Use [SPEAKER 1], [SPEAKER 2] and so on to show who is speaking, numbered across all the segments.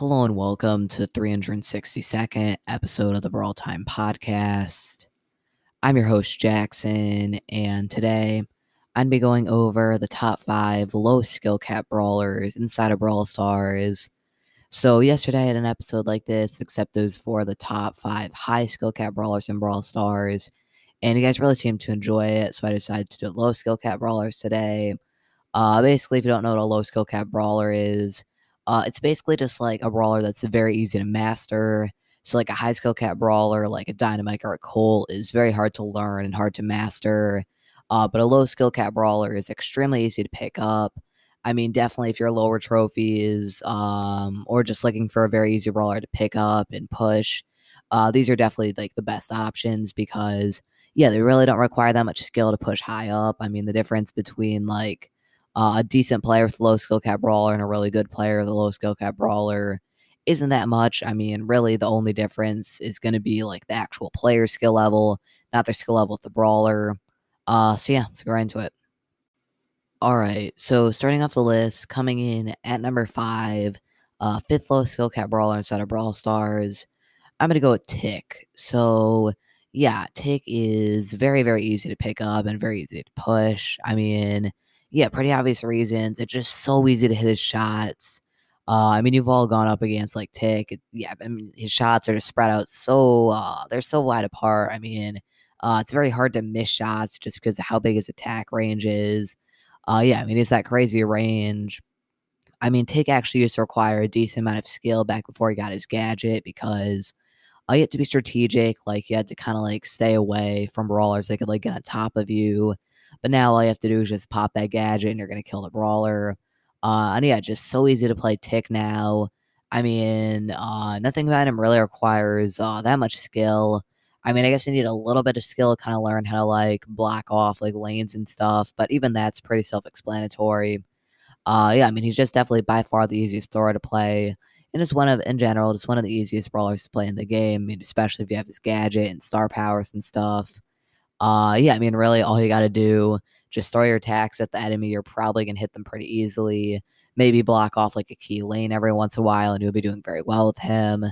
[SPEAKER 1] Hello and welcome to the 362nd episode of the Brawl Time Podcast. I'm your host, Jackson, and today I'm be going over the top five low skill cap brawlers inside of Brawl Stars. So, yesterday I had an episode like this, except those for the top five high skill cap brawlers in Brawl Stars, and you guys really seemed to enjoy it, so I decided to do low skill cap brawlers today. Uh, basically, if you don't know what a low skill cap brawler is, uh, it's basically just like a brawler that's very easy to master. So, like a high skill cap brawler, like a Dynamike or a Colt, is very hard to learn and hard to master. Uh, but a low skill cap brawler is extremely easy to pick up. I mean, definitely if you're lower trophies, um, or just looking for a very easy brawler to pick up and push, uh, these are definitely like the best options because yeah, they really don't require that much skill to push high up. I mean, the difference between like uh, a decent player with a low skill cap brawler and a really good player with a low skill cap brawler isn't that much. I mean, really, the only difference is going to be like the actual player skill level, not their skill level with the brawler. Uh, so yeah, let's go right into it. All right, so starting off the list, coming in at number five, uh, fifth low skill cap brawler inside of Brawl Stars. I'm gonna go with Tick. So yeah, Tick is very very easy to pick up and very easy to push. I mean, yeah, pretty obvious reasons. It's just so easy to hit his shots. Uh, I mean, you've all gone up against like Tick. It, yeah, I mean, his shots are just spread out so uh, they're so wide apart. I mean, uh, it's very hard to miss shots just because of how big his attack range is. Uh, yeah, I mean, it's that crazy range. I mean, Tick actually used to require a decent amount of skill back before he got his gadget because uh, you had to be strategic. Like, you had to kind of like stay away from brawlers that could like get on top of you. But now all you have to do is just pop that gadget and you're going to kill the brawler. Uh, and yeah, just so easy to play Tick now. I mean, uh, nothing about him really requires uh, that much skill. I mean, I guess you need a little bit of skill to kind of learn how to like block off like lanes and stuff, but even that's pretty self explanatory. Uh, yeah, I mean, he's just definitely by far the easiest thrower to play. And just one of, in general, just one of the easiest brawlers to play in the game. I mean, especially if you have his gadget and star powers and stuff. Uh, yeah, I mean, really, all you got to do just throw your attacks at the enemy. You're probably gonna hit them pretty easily. Maybe block off like a key lane every once in a while, and you'll be doing very well with him.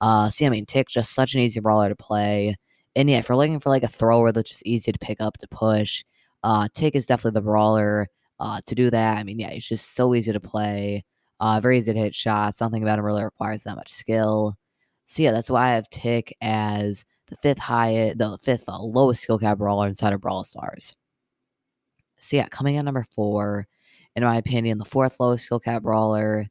[SPEAKER 1] Uh, see, I mean, Tick just such an easy brawler to play. And yeah, if you're looking for like a thrower that's just easy to pick up to push, uh, Tick is definitely the brawler uh, to do that. I mean, yeah, he's just so easy to play. Uh, very easy to hit shots. Nothing about him really requires that much skill. So yeah, that's why I have Tick as the fifth highest, the fifth uh, lowest skill cap brawler inside of Brawl Stars. So yeah, coming in number four, in my opinion, the fourth lowest skill cap brawler.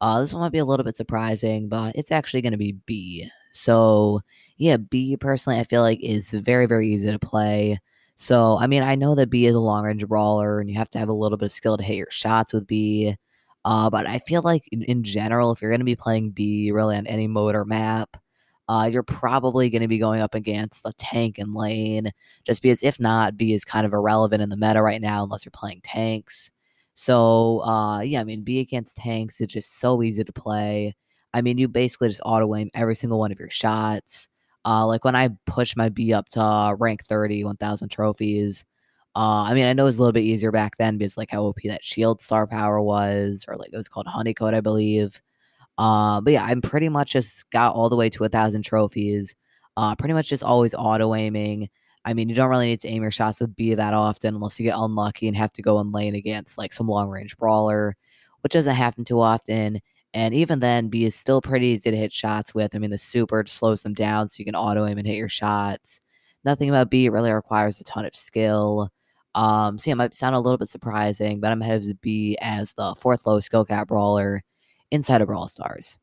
[SPEAKER 1] Uh, this one might be a little bit surprising, but it's actually going to be Bea. So yeah, Bea personally, I feel like is very very easy to play. So I mean, I know that Bea is a long range brawler, and you have to have a little bit of skill to hit your shots with Bea. Uh, but I feel like in, in general, if you're going to be playing Bea really on any mode or map, uh, you're probably going to be going up against a tank and lane, just because if not, Bea is kind of irrelevant in the meta right now unless you're playing tanks. So, uh, yeah, I mean, Bea against tanks is just so easy to play. I mean, you basically just auto aim every single one of your shots. Uh, like when I push my Bea up to uh, rank 30, 1000 trophies, uh, I mean, I know it was a little bit easier back then because like how OP that shield star power was, or like it was called Honeycomb, I believe. Uh, but yeah, I'm pretty much just got all the way to a thousand trophies. Uh, pretty much just always auto aiming. I mean, you don't really need to aim your shots with Bea that often unless you get unlucky and have to go in lane against like some long range brawler, which doesn't happen too often. And even then, Bea is still pretty easy to hit shots with. I mean, the super slows them down so you can auto aim and hit your shots. Nothing about Bea really requires a ton of skill. Um, see, it might sound a little bit surprising, but I'm ahead of Bea as the fourth lowest skill cap brawler inside of Brawl Stars.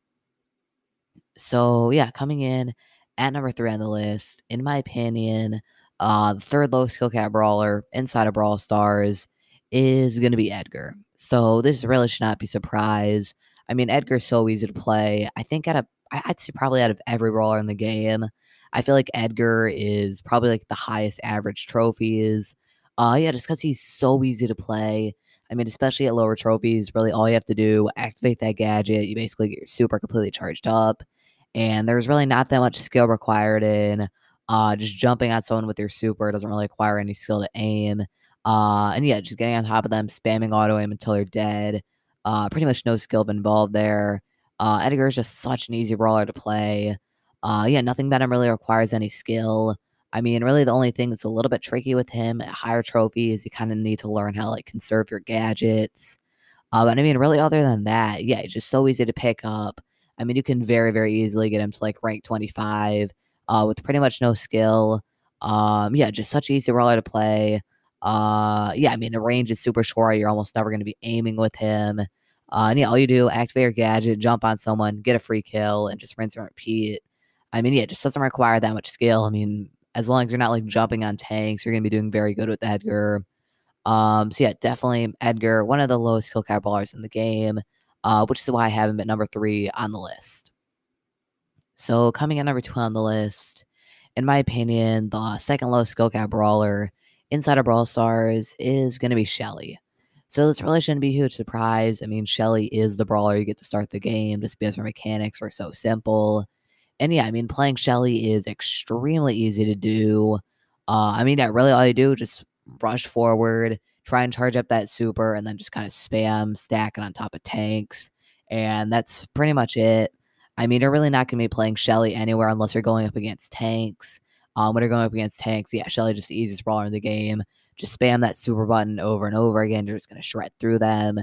[SPEAKER 1] So yeah, coming in at number three on the list, in my opinion, uh, the third low skill cap brawler inside of Brawl Stars is going to be Edgar. So this really should not be surprise. I mean, Edgar's so easy to play. I think out of I'd say probably out of every brawler in the game, I feel like Edgar is probably like the highest average trophies. Uh, yeah, just because he's so easy to play. I mean, especially at lower trophies, really all you have to do activate that gadget. You basically get your super completely charged up, and there's really not that much skill required in uh, just jumping at someone with your super. doesn't really require any skill to aim. Uh, and yeah, just getting on top of them, spamming auto aim until they're dead. Uh, pretty much no skill involved there. Uh, Edgar is just such an easy brawler to play. Uh, yeah, nothing about him really requires any skill. I mean, really, the only thing that's a little bit tricky with him at higher trophies, you kind of need to learn how to like conserve your gadgets. Uh, but I mean, really, other than that, yeah, it's just so easy to pick up. I mean, you can very, very easily get him to like rank 25 uh, with pretty much no skill. Um, yeah, just such easy brawler to play. Uh, yeah, I mean, the range is super short. You're almost never going to be aiming with him. Uh, and yeah, all you do, activate your gadget, jump on someone, get a free kill, and just rinse and repeat. I mean, yeah, it just doesn't require that much skill. I mean, as long as you're not like jumping on tanks, you're going to be doing very good with Edgar. Um, so yeah, definitely Edgar, one of the lowest skill cap ballers in the game, uh, which is why I have him at number three on the list. So coming at number two on the list, in my opinion, the second lowest skill cap brawler inside of Brawl Stars is going to be Shelly. So this really shouldn't be a huge surprise. I mean, Shelly is the brawler you get to start the game just because her mechanics are so simple. And yeah, I mean, playing Shelly is extremely easy to do. Uh, I mean, yeah, really all you do just rush forward, try and charge up that super, and then just kind of spam stacking on top of tanks. And that's pretty much it. I mean, you're really not going to be playing Shelly anywhere unless you're going up against tanks. Um, when you're going up against tanks, yeah, Shelly just the easiest brawler in the game. Just spam that super button over and over again. You're just going to shred through them.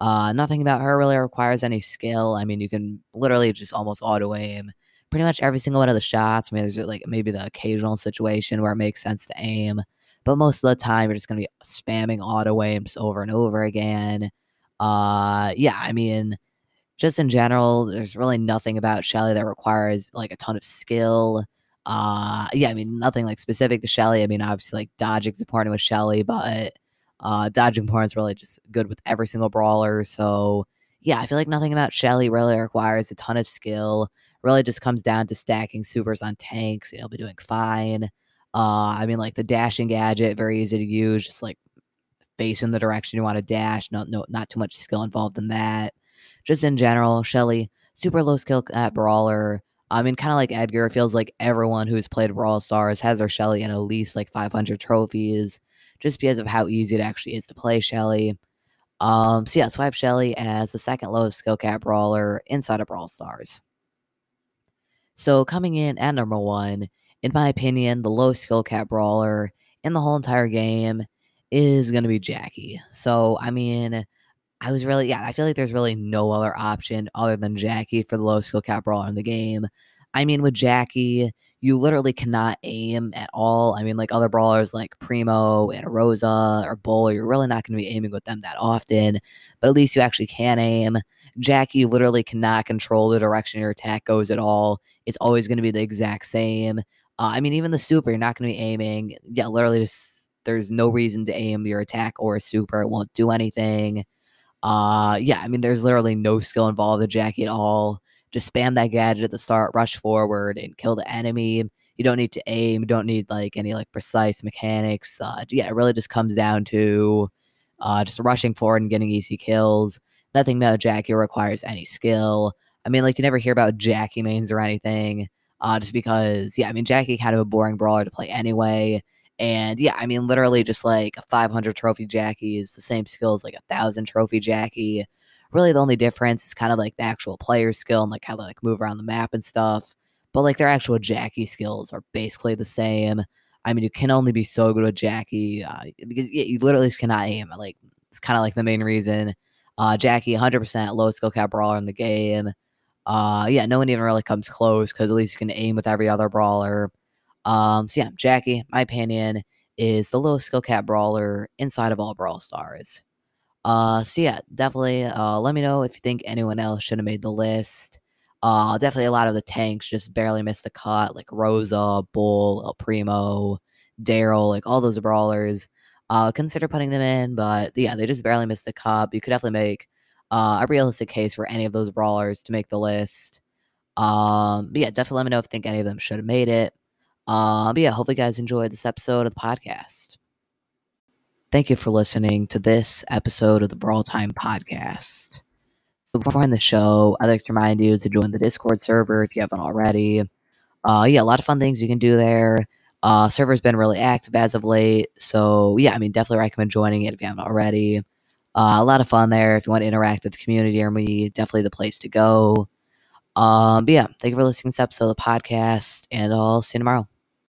[SPEAKER 1] Uh, nothing about her really requires any skill. I mean, you can literally just almost auto aim pretty much every single one of the shots. I mean, there's like maybe the occasional situation where it makes sense to aim, but most of the time you're just going to be spamming auto aims over and over again. Uh, yeah, I mean, just in general, there's really nothing about Shelly that requires like a ton of skill. Uh, yeah, I mean, nothing like specific to Shelly. I mean, obviously, like dodging's important with Shelly, but uh, dodging is really just good with every single brawler. So, yeah, I feel like nothing about Shelly really requires a ton of skill. Really just comes down to stacking supers on tanks. You know, be doing fine. Uh, I mean, like the dashing gadget, very easy to use. Just like facing the direction you want to dash. No, no, not too much skill involved in that just in general, Shelly, super low skill at Brawler. I mean, kind of like Edgar, feels like everyone who's played Brawl Stars has their Shelly in at least like 500 trophies, just because of how easy it actually is to play Shelly. Um, so yeah, so I have Shelly as the second lowest skill cap brawler inside of Brawl Stars. So coming in at number one, in my opinion, the low skill cap brawler in the whole entire game is to be Jackie. So, I mean, I was really, yeah, I feel like there's really no other option other than Jackie for the low skill cap brawler in the game. I mean, with Jackie, you literally cannot aim at all. I mean, like other brawlers like Primo and Rosa or Bull, you're really not going to be aiming with them that often, but at least you actually can aim. Jackie literally cannot control the direction your attack goes at all. It's always going to be the exact same. Uh, I mean, even the super, you're not going to be aiming. Yeah, literally just there's no reason to aim your attack or a super. It won't do anything. Uh, yeah, I mean, there's literally no skill involved with Jackie at all. Just spam that gadget at the start, rush forward, and kill the enemy. You don't need to aim. You don't need like any like precise mechanics. Uh, yeah, it really just comes down to uh, just rushing forward and getting easy kills. Nothing about Jackie requires any skill. I mean, like you never hear about Jackie mains or anything. Uh, just because, yeah, I mean, Jackie kind of a boring brawler to play anyway. And yeah, I mean, literally just like a 500 trophy Jackie is the same skill as like a thousand trophy Jackie. Really, the only difference is kind of like the actual player skill and like how they like move around the map and stuff. But like their actual Jackie skills are basically the same. I mean, you can only be so good with Jackie uh, because yeah, you literally just cannot aim. Like it's kind of like the main reason. Uh, Jackie, 100% low skill cap brawler in the game. Uh, yeah, no one even really comes close because at least you can aim with every other brawler. Um, so yeah, Jackie, my opinion, is the lowest skill cap brawler inside of all Brawl Stars. Uh, so yeah, definitely. Uh, let me know if you think anyone else should have made the list. Uh, definitely a lot of the tanks just barely missed the cut, like Rosa, Bull, El Primo, Darryl, like all those brawlers. Uh, consider putting them in, but yeah, they just barely missed the cut. You could definitely make uh, a realistic case for any of those brawlers to make the list. Um, but yeah, definitely let me know if you think any of them should have made it. Uh, but yeah, hopefully, you guys enjoyed this episode of the podcast. Thank you for listening to this episode of the Brawl Time podcast. So before in the show, I'd like to remind you to join the Discord server if you haven't already. Uh, yeah, a lot of fun things you can do there. Uh, server's been really active as of late, so yeah, I mean, definitely recommend joining it if you haven't already. Uh, a lot of fun there. If you want to interact with the community or me, definitely the place to go. Um, but yeah, thank you for listening to this episode of the podcast, and I'll see you tomorrow.